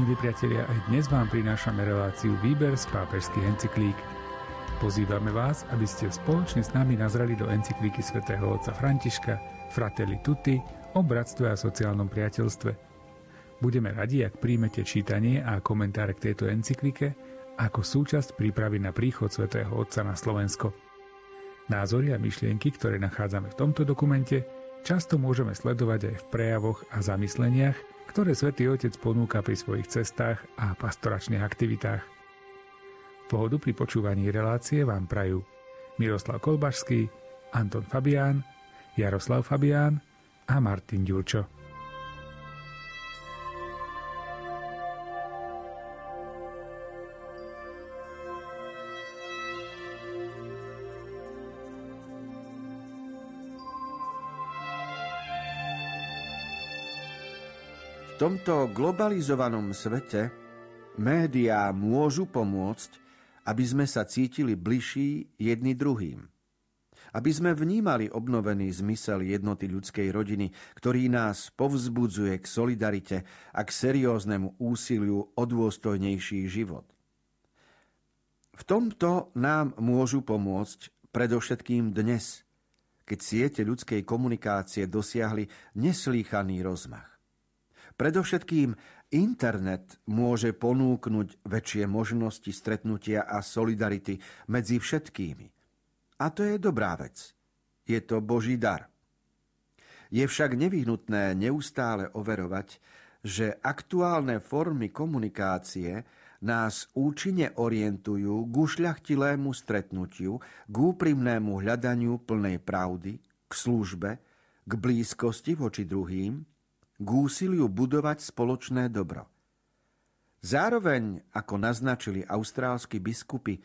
Milí priatelia, aj dnes vám prinášame reláciu Výber z pápežských encyklík. Pozývame vás, aby ste spoločne s nami nazrali do encyklíky svätého otca Františka Fratelli Tutti o bratstve a sociálnom priateľstve. Budeme radi, ak príjmete čítanie a komentáre k tejto encyklike ako súčasť prípravy na príchod svätého Otca na Slovensko. Názory a myšlienky, ktoré nachádzame v tomto dokumente, často môžeme sledovať aj v prejavoch a zamysleniach, ktoré svätý Otec ponúka pri svojich cestách a pastoračných aktivitách. Pohodu pri počúvaní relácie vám prajú Miroslav Kolbašský, Anton Fabián, Jaroslav Fabián a Martin Ďurčo. Tomto globalizovanom svete médiá môžu pomôcť aby sme sa cítili bližší jedni druhým. Aby sme vnímali obnovený zmysel jednoty ľudskej rodiny, ktorý nás povzbudzuje k solidarite a k serióznemu úsiliu o dôstojnejší život. V tomto nám môžu pomôcť predovšetkým dnes, keď siete ľudskej komunikácie dosiahli neslýchaný rozmach. Predovšetkým Internet môže ponúknuť väčšie možnosti stretnutia a solidarity medzi všetkými. A to je dobrá vec. Je to Boží dar. Je však nevyhnutné neustále overovať, že aktuálne formy komunikácie nás účinne orientujú k ušľachtilému stretnutiu, k úprimnému hľadaniu plnej pravdy, k službe, k blízkosti voči druhým, k úsiliu budovať spoločné dobro. Zároveň, ako naznačili austrálsky biskupy,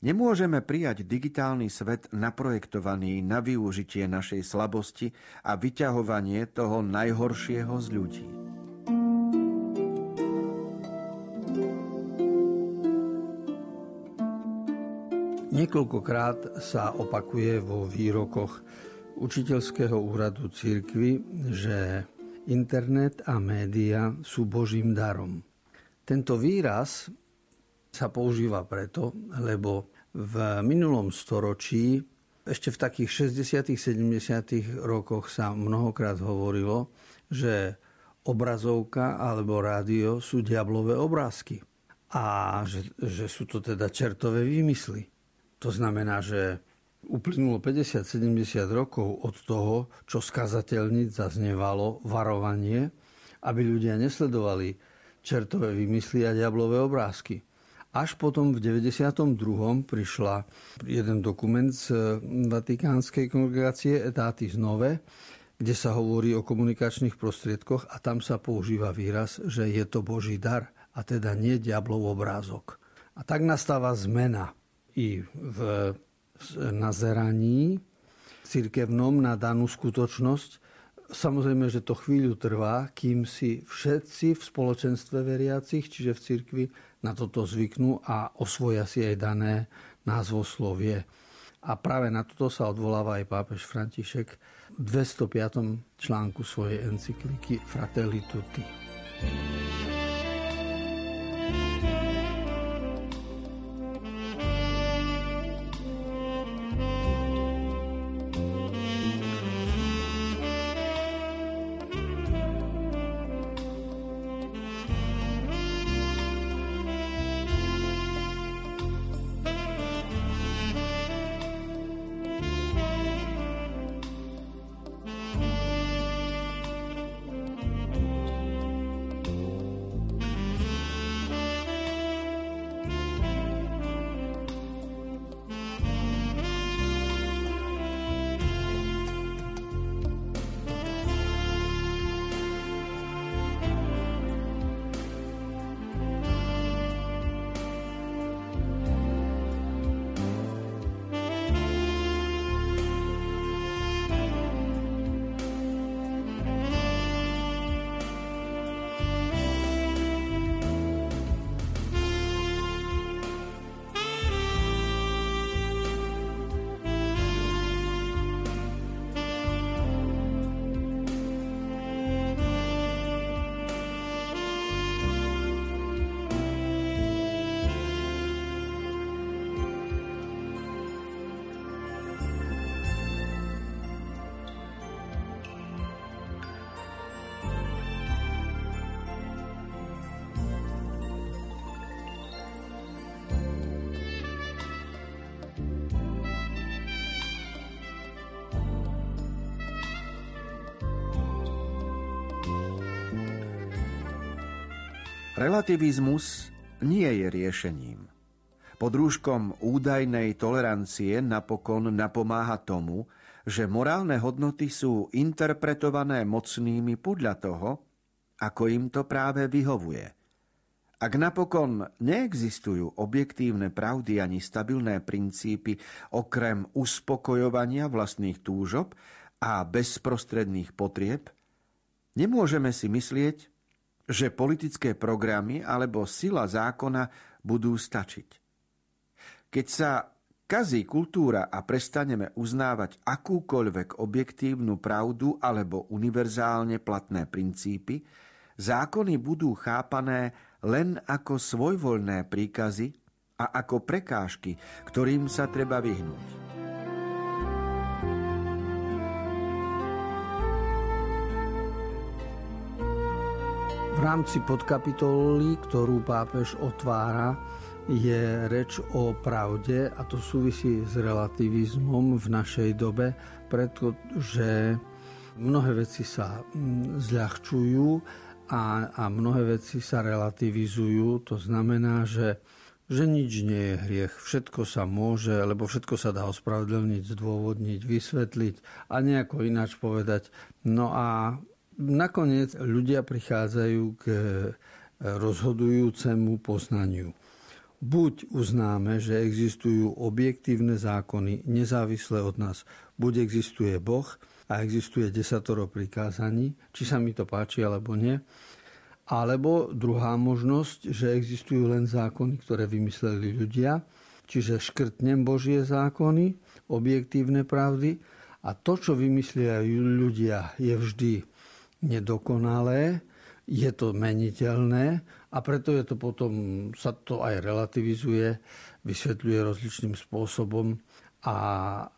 nemôžeme prijať digitálny svet naprojektovaný na využitie našej slabosti a vyťahovanie toho najhoršieho z ľudí. Niekoľkokrát sa opakuje vo výrokoch učiteľského úradu církvy, že Internet a média sú Božím darom. Tento výraz sa používa preto, lebo v minulom storočí, ešte v takých 60. 70. rokoch sa mnohokrát hovorilo, že obrazovka alebo rádio sú diablové obrázky a že, že sú to teda čertové výmysly. To znamená, že Uplynulo 50-70 rokov od toho, čo skazateľnic zaznevalo varovanie, aby ľudia nesledovali čertové vymysly a diablové obrázky. Až potom v 92. prišla jeden dokument z Vatikánskej kongregácie Etatis Nove, kde sa hovorí o komunikačných prostriedkoch a tam sa používa výraz, že je to Boží dar a teda nie diablov obrázok. A tak nastáva zmena i v nazeraní cirkevnom na danú skutočnosť. Samozrejme, že to chvíľu trvá, kým si všetci v spoločenstve veriacich, čiže v cirkvi, na toto zvyknú a osvoja si aj dané názvoslovie. A práve na toto sa odvoláva aj pápež František v 205. článku svojej encykliky Fratelli Tutti. Relativizmus nie je riešením. Pod rúškom údajnej tolerancie napokon napomáha tomu, že morálne hodnoty sú interpretované mocnými podľa toho, ako im to práve vyhovuje. Ak napokon neexistujú objektívne pravdy ani stabilné princípy okrem uspokojovania vlastných túžob a bezprostredných potrieb, nemôžeme si myslieť, že politické programy alebo sila zákona budú stačiť. Keď sa kazí kultúra a prestaneme uznávať akúkoľvek objektívnu pravdu alebo univerzálne platné princípy, zákony budú chápané len ako svojvoľné príkazy a ako prekážky, ktorým sa treba vyhnúť. V rámci podkapitoly, ktorú pápež otvára, je reč o pravde a to súvisí s relativizmom v našej dobe, pretože mnohé veci sa mm, zľahčujú a, a mnohé veci sa relativizujú. To znamená, že, že nič nie je hriech. Všetko sa môže, lebo všetko sa dá ospravedlniť, zdôvodniť, vysvetliť a nejako ináč povedať. No a nakoniec ľudia prichádzajú k rozhodujúcemu poznaniu. Buď uznáme, že existujú objektívne zákony nezávislé od nás, buď existuje Boh, a existuje desatoro prikázaní, či sa mi to páči alebo nie. Alebo druhá možnosť, že existujú len zákony, ktoré vymysleli ľudia, čiže škrtnem Božie zákony, objektívne pravdy a to, čo vymyslia ľudia, je vždy nedokonalé, je to meniteľné a preto je to potom, sa to aj relativizuje, vysvetľuje rozličným spôsobom a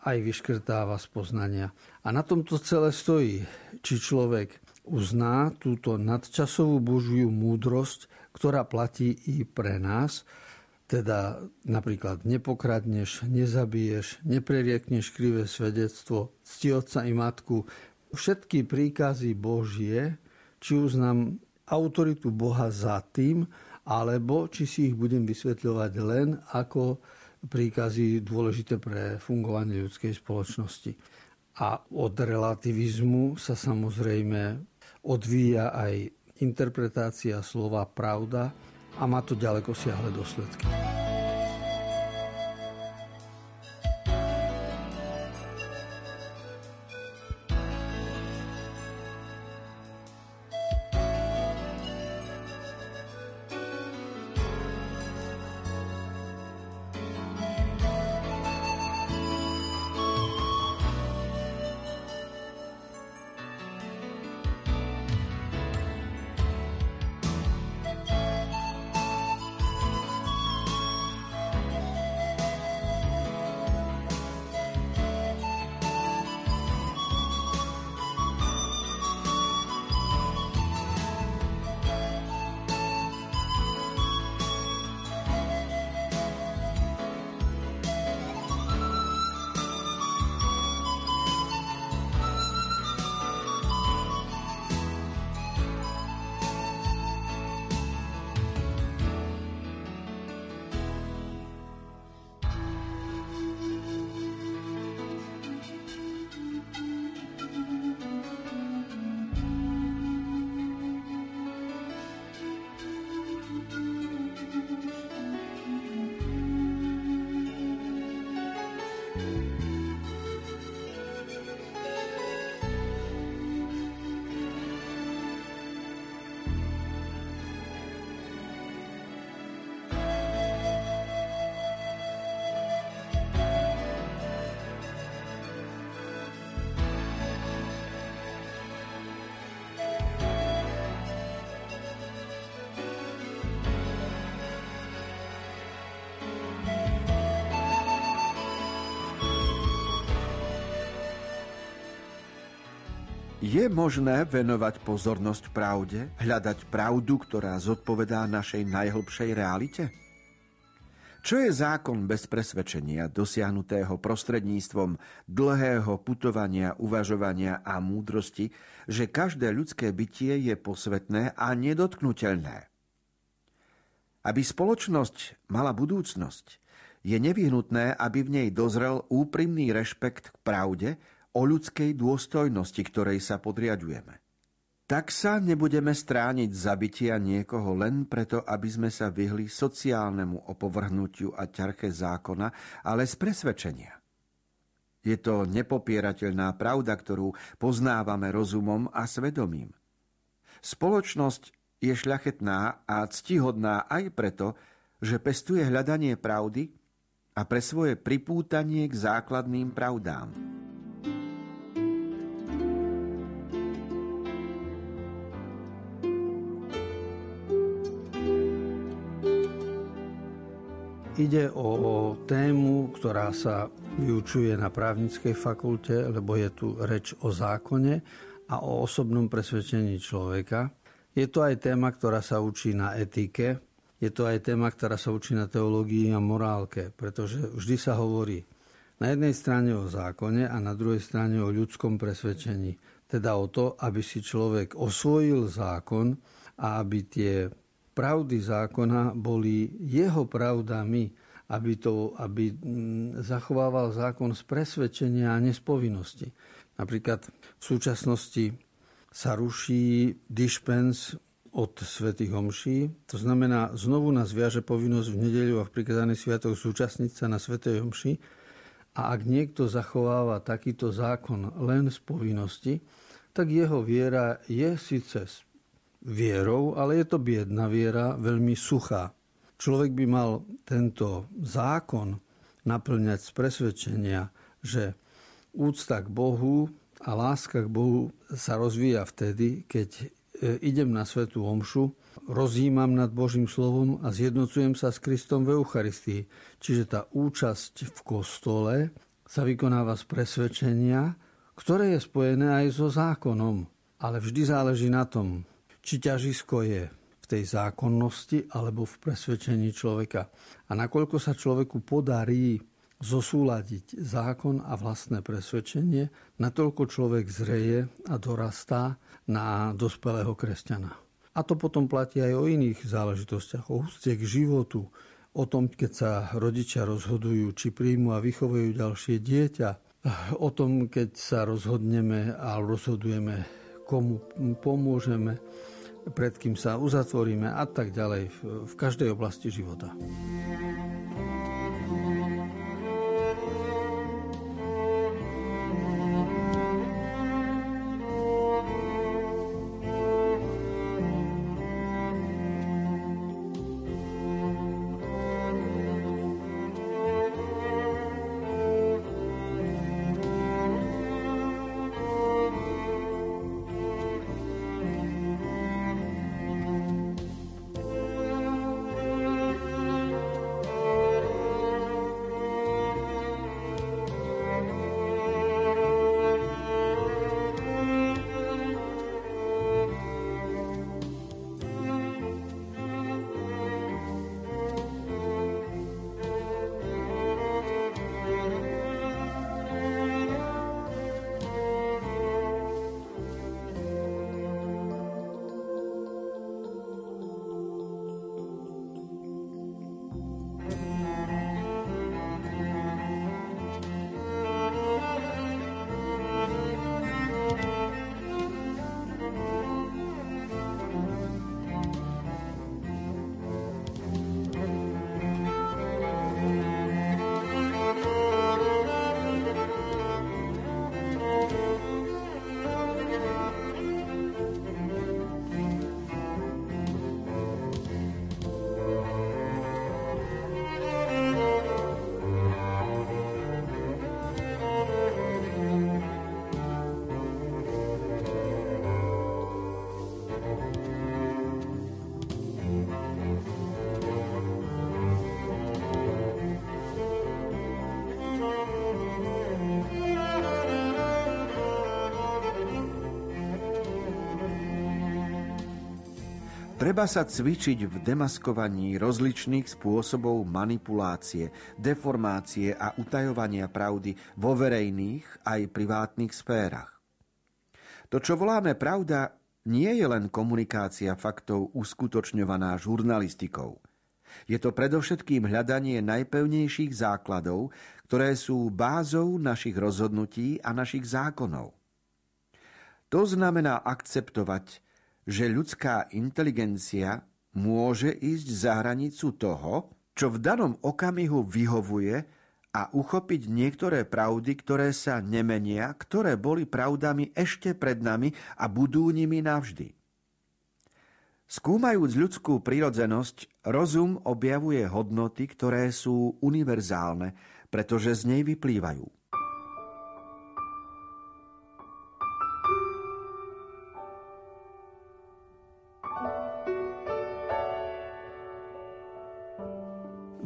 aj vyškrtáva z poznania. A na tomto celé stojí, či človek uzná túto nadčasovú Božiu múdrosť, ktorá platí i pre nás, teda napríklad nepokradneš, nezabiješ, nepreriekneš krivé svedectvo, cti otca i matku, všetky príkazy Božie, či uznám autoritu Boha za tým, alebo či si ich budem vysvetľovať len ako príkazy dôležité pre fungovanie ľudskej spoločnosti. A od relativizmu sa samozrejme odvíja aj interpretácia slova pravda a má to ďaleko siahle dôsledky. Je možné venovať pozornosť pravde, hľadať pravdu, ktorá zodpovedá našej najhlbšej realite? Čo je zákon bez presvedčenia dosiahnutého prostredníctvom dlhého putovania, uvažovania a múdrosti, že každé ľudské bytie je posvetné a nedotknutelné? Aby spoločnosť mala budúcnosť, je nevyhnutné, aby v nej dozrel úprimný rešpekt k pravde o ľudskej dôstojnosti, ktorej sa podriadujeme. Tak sa nebudeme strániť zabitia niekoho len preto, aby sme sa vyhli sociálnemu opovrhnutiu a ťarche zákona, ale z presvedčenia. Je to nepopierateľná pravda, ktorú poznávame rozumom a svedomím. Spoločnosť je šľachetná a ctihodná aj preto, že pestuje hľadanie pravdy a pre svoje pripútanie k základným pravdám. Ide o tému, ktorá sa vyučuje na právnickej fakulte, lebo je tu reč o zákone a o osobnom presvedčení človeka. Je to aj téma, ktorá sa učí na etike, je to aj téma, ktorá sa učí na teológii a morálke, pretože vždy sa hovorí na jednej strane o zákone a na druhej strane o ľudskom presvedčení. Teda o to, aby si človek osvojil zákon a aby tie pravdy zákona boli jeho pravdami, aby, to, aby mm, zachovával zákon z presvedčenia a nespovinnosti. Napríklad v súčasnosti sa ruší dispens od svätých homší. To znamená, znovu nás viaže povinnosť v nedeľu a v prikazaný sviatok zúčastniť sa na svätej homši. A ak niekto zachováva takýto zákon len z povinnosti, tak jeho viera je síce vierou, ale je to biedna viera, veľmi suchá. Človek by mal tento zákon naplňať z presvedčenia, že úcta k Bohu a láska k Bohu sa rozvíja vtedy, keď e, idem na svetú omšu, rozjímam nad Božím slovom a zjednocujem sa s Kristom v Eucharistii. Čiže tá účasť v kostole sa vykonáva z presvedčenia, ktoré je spojené aj so zákonom. Ale vždy záleží na tom, či ťažisko je v tej zákonnosti alebo v presvedčení človeka. A nakoľko sa človeku podarí zosúľadiť zákon a vlastné presvedčenie, natoľko človek zreje a dorastá na dospelého kresťana. A to potom platí aj o iných záležitostiach, o úcte k životu, o tom, keď sa rodičia rozhodujú, či príjmu a vychovajú ďalšie dieťa, o tom, keď sa rozhodneme a rozhodujeme, komu pomôžeme, pred kým sa uzatvoríme a tak ďalej v každej oblasti života. Treba sa cvičiť v demaskovaní rozličných spôsobov manipulácie, deformácie a utajovania pravdy vo verejných aj privátnych sférach. To, čo voláme pravda, nie je len komunikácia faktov uskutočňovaná žurnalistikou, Je to predovšetkým hľadanie najpevnejších základov, ktoré sú bázou našich rozhodnutí a našich zákonov. To znamená akceptovať, že ľudská inteligencia môže ísť za hranicu toho, čo v danom okamihu vyhovuje a uchopiť niektoré pravdy, ktoré sa nemenia, ktoré boli pravdami ešte pred nami a budú nimi navždy. Skúmajúc ľudskú prírodzenosť, rozum objavuje hodnoty, ktoré sú univerzálne, pretože z nej vyplývajú.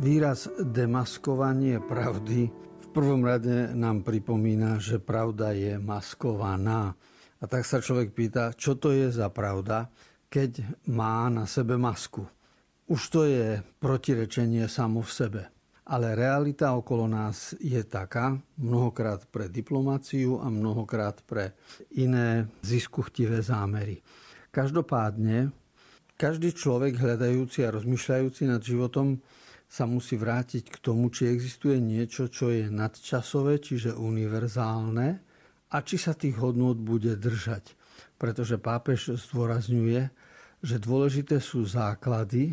Výraz demaskovanie pravdy v prvom rade nám pripomína, že pravda je maskovaná. A tak sa človek pýta, čo to je za pravda, keď má na sebe masku. Už to je protirečenie samo v sebe. Ale realita okolo nás je taká, mnohokrát pre diplomáciu a mnohokrát pre iné ziskuchtivé zámery. Každopádne, každý človek hľadajúci a rozmýšľajúci nad životom sa musí vrátiť k tomu, či existuje niečo, čo je nadčasové, čiže univerzálne a či sa tých hodnôt bude držať. Pretože pápež zdôrazňuje, že dôležité sú základy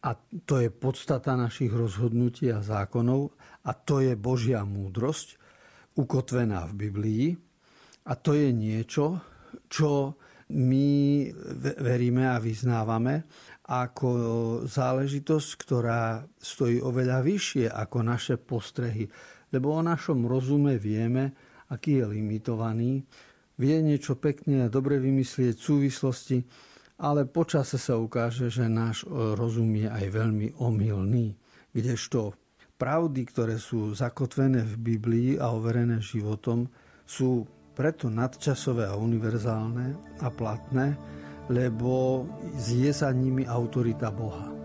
a to je podstata našich rozhodnutí a zákonov a to je Božia múdrosť ukotvená v Biblii a to je niečo, čo my veríme a vyznávame ako záležitosť, ktorá stojí oveľa vyššie ako naše postrehy. Lebo o našom rozume vieme, aký je limitovaný, vie niečo pekne a dobre vymyslieť súvislosti, ale počase sa ukáže, že náš rozum je aj veľmi omylný. Kdežto pravdy, ktoré sú zakotvené v Biblii a overené životom, sú preto nadčasové a univerzálne a platné, lebo zje sa nimi autorita Boha.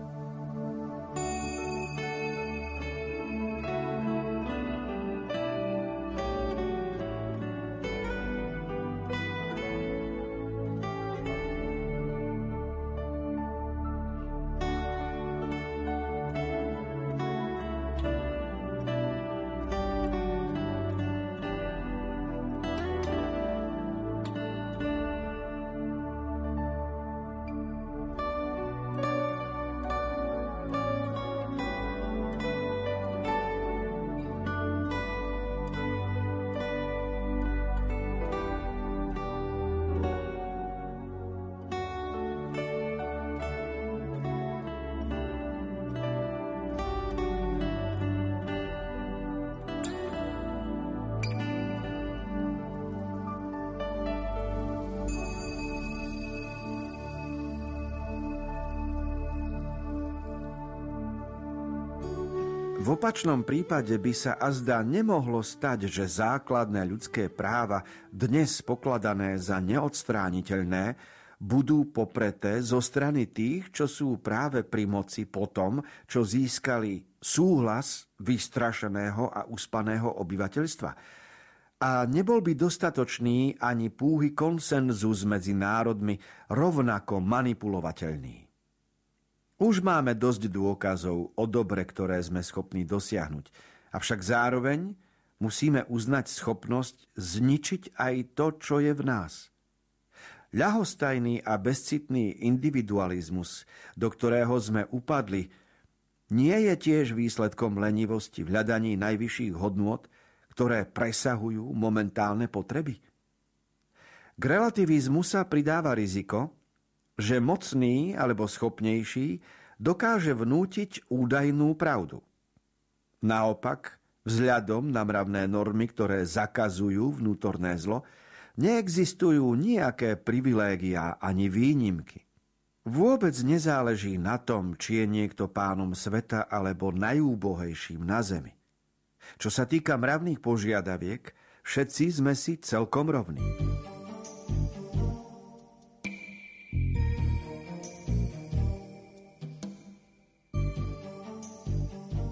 V opačnom prípade by sa azda nemohlo stať, že základné ľudské práva, dnes pokladané za neodstrániteľné, budú popreté zo strany tých, čo sú práve pri moci potom, čo získali súhlas vystrašeného a uspaného obyvateľstva. A nebol by dostatočný ani púhy konsenzus medzi národmi rovnako manipulovateľný. Už máme dosť dôkazov o dobre, ktoré sme schopní dosiahnuť. Avšak zároveň musíme uznať schopnosť zničiť aj to, čo je v nás. Ľahostajný a bezcitný individualizmus, do ktorého sme upadli, nie je tiež výsledkom lenivosti v hľadaní najvyšších hodnôt, ktoré presahujú momentálne potreby. K relativizmu sa pridáva riziko, že mocný alebo schopnejší dokáže vnútiť údajnú pravdu. Naopak, vzhľadom na mravné normy, ktoré zakazujú vnútorné zlo, neexistujú nejaké privilégia ani výnimky. Vôbec nezáleží na tom, či je niekto pánom sveta alebo najúbohejším na zemi. Čo sa týka mravných požiadaviek, všetci sme si celkom rovní.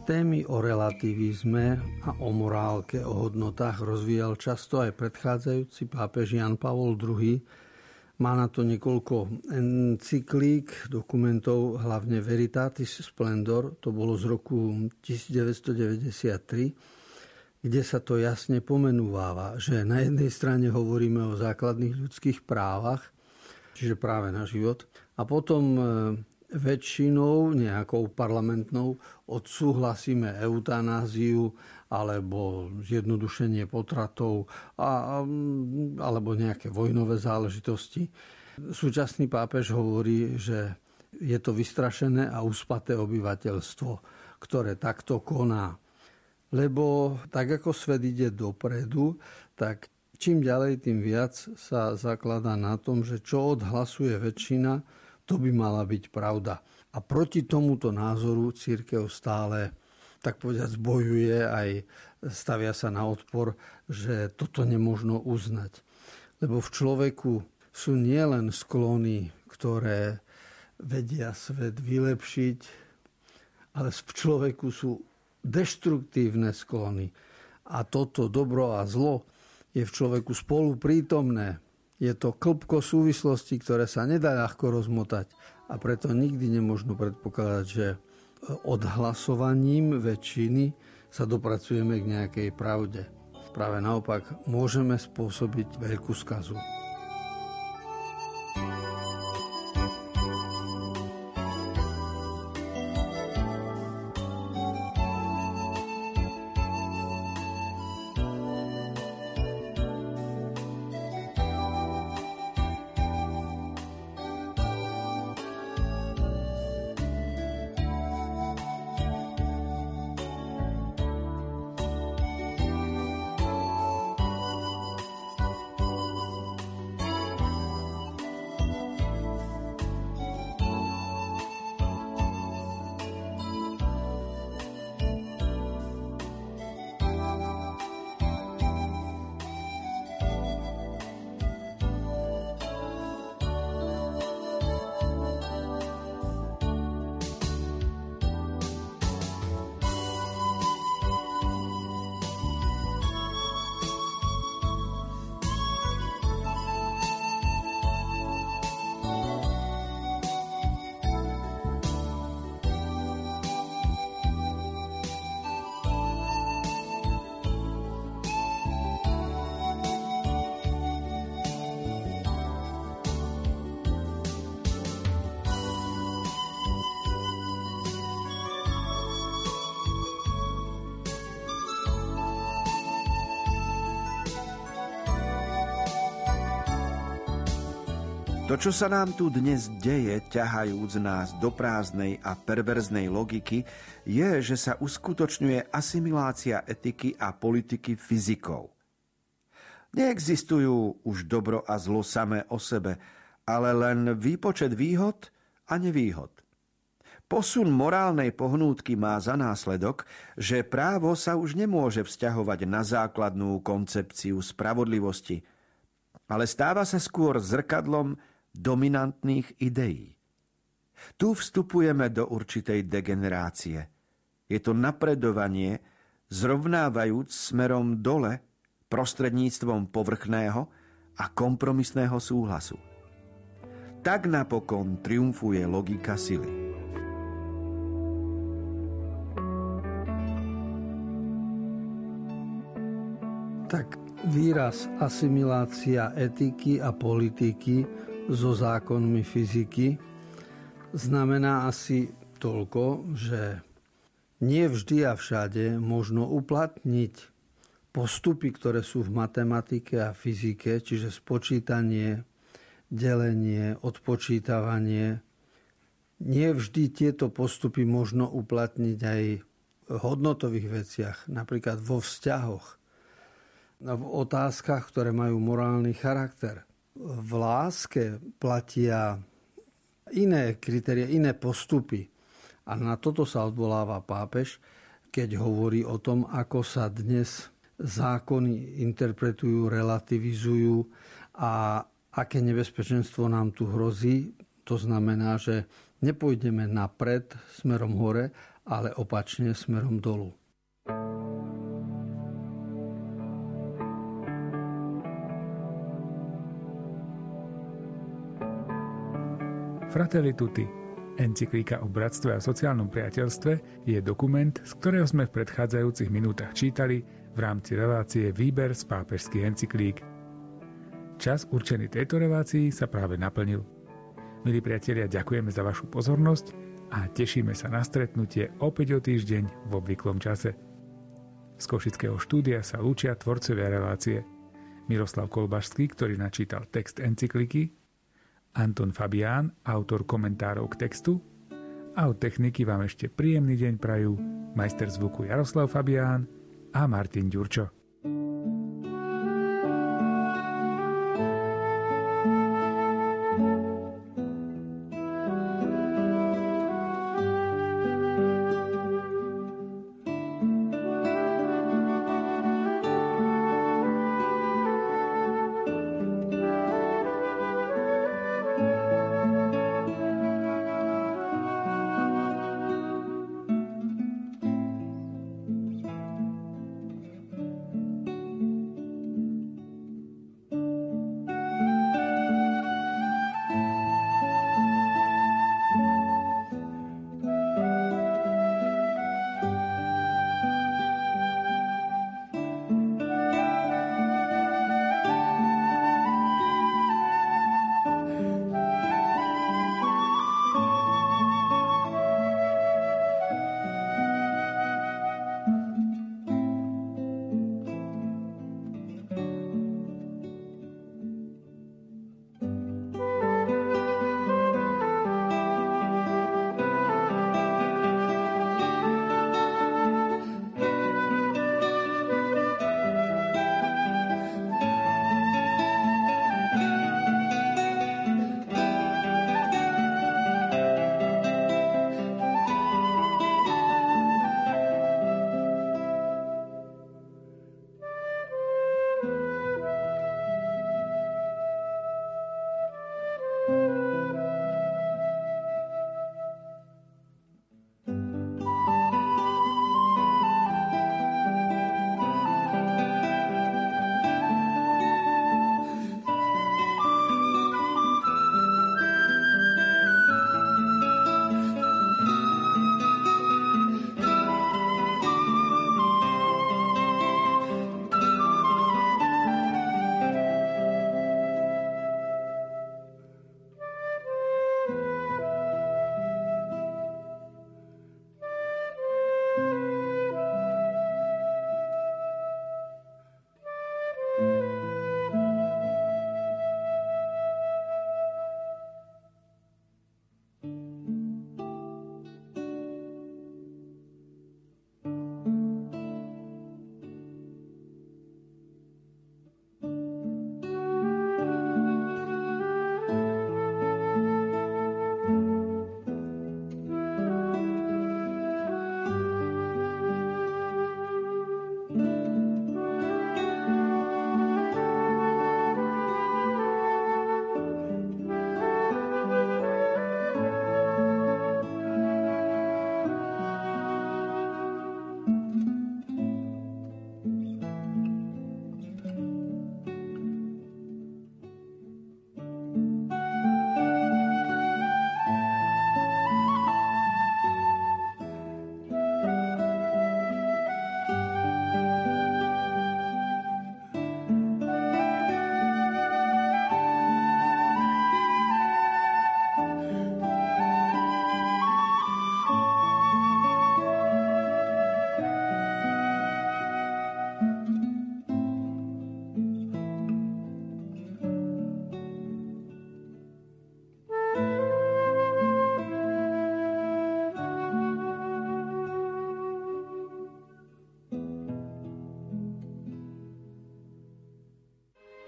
Témy o relativizme a o morálke, o hodnotách rozvíjal často aj predchádzajúci pápež Jan Pavol II Má na to niekoľko encyklík, dokumentov, hlavne Veritatis Splendor, to bolo z roku 1993, kde sa to jasne pomenúváva, že na jednej strane hovoríme o základných ľudských právach, čiže práve na život, a potom e, väčšinou, nejakou parlamentnou, odsúhlasíme eutanáziu alebo zjednodušenie potratov a, alebo nejaké vojnové záležitosti. Súčasný pápež hovorí, že je to vystrašené a uspaté obyvateľstvo, ktoré takto koná. Lebo tak ako svet ide dopredu, tak čím ďalej, tým viac sa zakladá na tom, že čo odhlasuje väčšina, to by mala byť pravda. A proti tomuto názoru církev stále tak povedať zbojuje, aj stavia sa na odpor, že toto nemožno uznať. Lebo v človeku sú nielen sklony, ktoré vedia svet vylepšiť, ale v človeku sú deštruktívne sklony. A toto dobro a zlo je v človeku spolu prítomné. Je to klpko súvislosti, ktoré sa nedá ľahko rozmotať a preto nikdy nemôžno predpokladať, že odhlasovaním väčšiny sa dopracujeme k nejakej pravde. Práve naopak môžeme spôsobiť veľkú skazu. To, čo sa nám tu dnes deje, ťahajúc nás do prázdnej a perverznej logiky, je, že sa uskutočňuje asimilácia etiky a politiky fyzikov. Neexistujú už dobro a zlo samé o sebe, ale len výpočet výhod a nevýhod. Posun morálnej pohnútky má za následok, že právo sa už nemôže vzťahovať na základnú koncepciu spravodlivosti, ale stáva sa skôr zrkadlom dominantných ideí. Tu vstupujeme do určitej degenerácie. Je to napredovanie, zrovnávajúc smerom dole prostredníctvom povrchného a kompromisného súhlasu. Tak napokon triumfuje logika sily. Tak výraz asimilácia etiky a politiky so zákonmi fyziky, znamená asi toľko, že nie vždy a všade možno uplatniť postupy, ktoré sú v matematike a fyzike, čiže spočítanie, delenie, odpočítavanie. Nie vždy tieto postupy možno uplatniť aj v hodnotových veciach, napríklad vo vzťahoch, v otázkach, ktoré majú morálny charakter v láske platia iné kritérie, iné postupy. A na toto sa odvoláva pápež, keď hovorí o tom, ako sa dnes zákony interpretujú, relativizujú a aké nebezpečenstvo nám tu hrozí. To znamená, že nepôjdeme napred smerom hore, ale opačne smerom dolu. Fratelli Tutti, encyklíka o bratstve a sociálnom priateľstve, je dokument, z ktorého sme v predchádzajúcich minútach čítali v rámci relácie Výber z pápežských encyklík. Čas určený tejto relácii sa práve naplnil. Milí priatelia, ďakujeme za vašu pozornosť a tešíme sa na stretnutie opäť o týždeň v obvyklom čase. Z Košického štúdia sa lúčia tvorcovia relácie Miroslav Kolbašský, ktorý načítal text encykliky, Anton Fabián, autor komentárov k textu a od techniky vám ešte príjemný deň prajú majster zvuku Jaroslav Fabián a Martin Ďurčo.